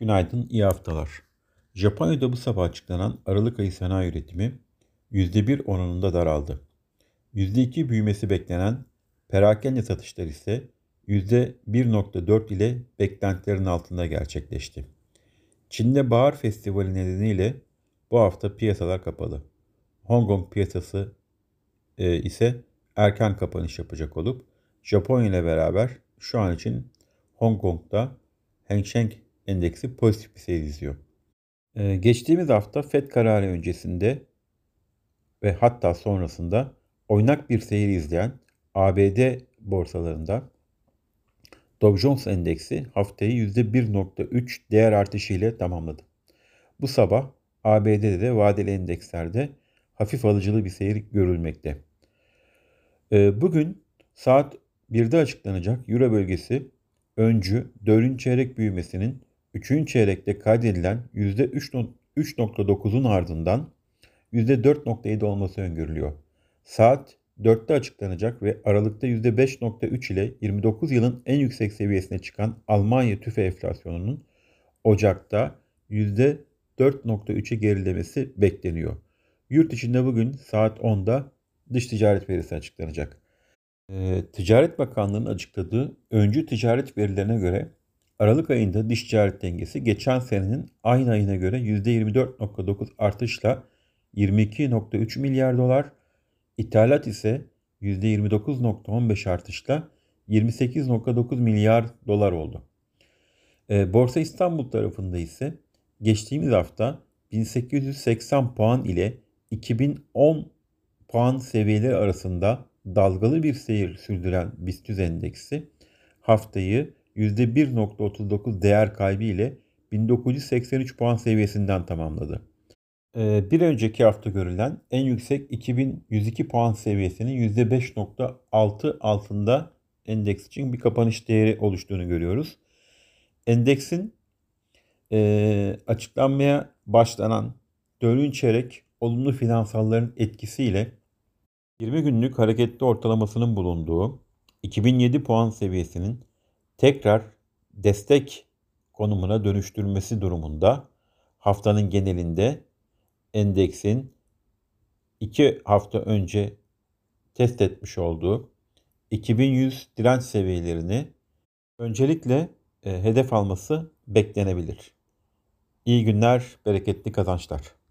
Günaydın, iyi haftalar. Japonya'da bu sabah açıklanan Aralık ayı sanayi üretimi %1 oranında daraldı. %2 büyümesi beklenen perakende satışlar ise %1.4 ile beklentilerin altında gerçekleşti. Çin'de Bahar Festivali nedeniyle bu hafta piyasalar kapalı. Hong Kong piyasası e, ise erken kapanış yapacak olup Japonya ile beraber şu an için Hong Kong'da Hang Seng endeksi pozitif bir seyir izliyor. Ee, geçtiğimiz hafta FED kararı öncesinde ve hatta sonrasında oynak bir seyir izleyen ABD borsalarında Dow Jones endeksi haftayı %1.3 değer artışı ile tamamladı. Bu sabah ABD'de de vadeli endekslerde hafif alıcılı bir seyir görülmekte. Ee, bugün saat 1'de açıklanacak Euro bölgesi öncü 4. çeyrek büyümesinin 3. çeyrekte kaydedilen %3.9'un ardından %4.7 olması öngörülüyor. Saat 4'te açıklanacak ve Aralık'ta %5.3 ile 29 yılın en yüksek seviyesine çıkan Almanya tüfe enflasyonunun Ocak'ta %4.3'e gerilemesi bekleniyor. Yurt içinde bugün saat 10'da dış ticaret verisi açıklanacak. Ee, Ticaret Bakanlığı'nın açıkladığı öncü ticaret verilerine göre Aralık ayında dış ticaret dengesi geçen senenin aynı ayına göre %24.9 artışla 22.3 milyar dolar, ithalat ise %29.15 artışla 28.9 milyar dolar oldu. Ee, Borsa İstanbul tarafında ise geçtiğimiz hafta 1880 puan ile 2010 puan seviyeleri arasında dalgalı bir seyir sürdüren BIST endeksi haftayı %1.39 değer kaybı ile 1983 puan seviyesinden tamamladı. Ee, bir önceki hafta görülen en yüksek 2102 puan seviyesinin %5.6 altında endeks için bir kapanış değeri oluştuğunu görüyoruz. Endeksin e, açıklanmaya başlanan dördüncü çeyrek olumlu finansalların etkisiyle 20 günlük hareketli ortalamasının bulunduğu 2007 puan seviyesinin tekrar destek konumuna dönüştürülmesi durumunda haftanın genelinde endeksin 2 hafta önce test etmiş olduğu 2100 direnç seviyelerini öncelikle e, hedef alması beklenebilir. İyi günler, bereketli kazançlar.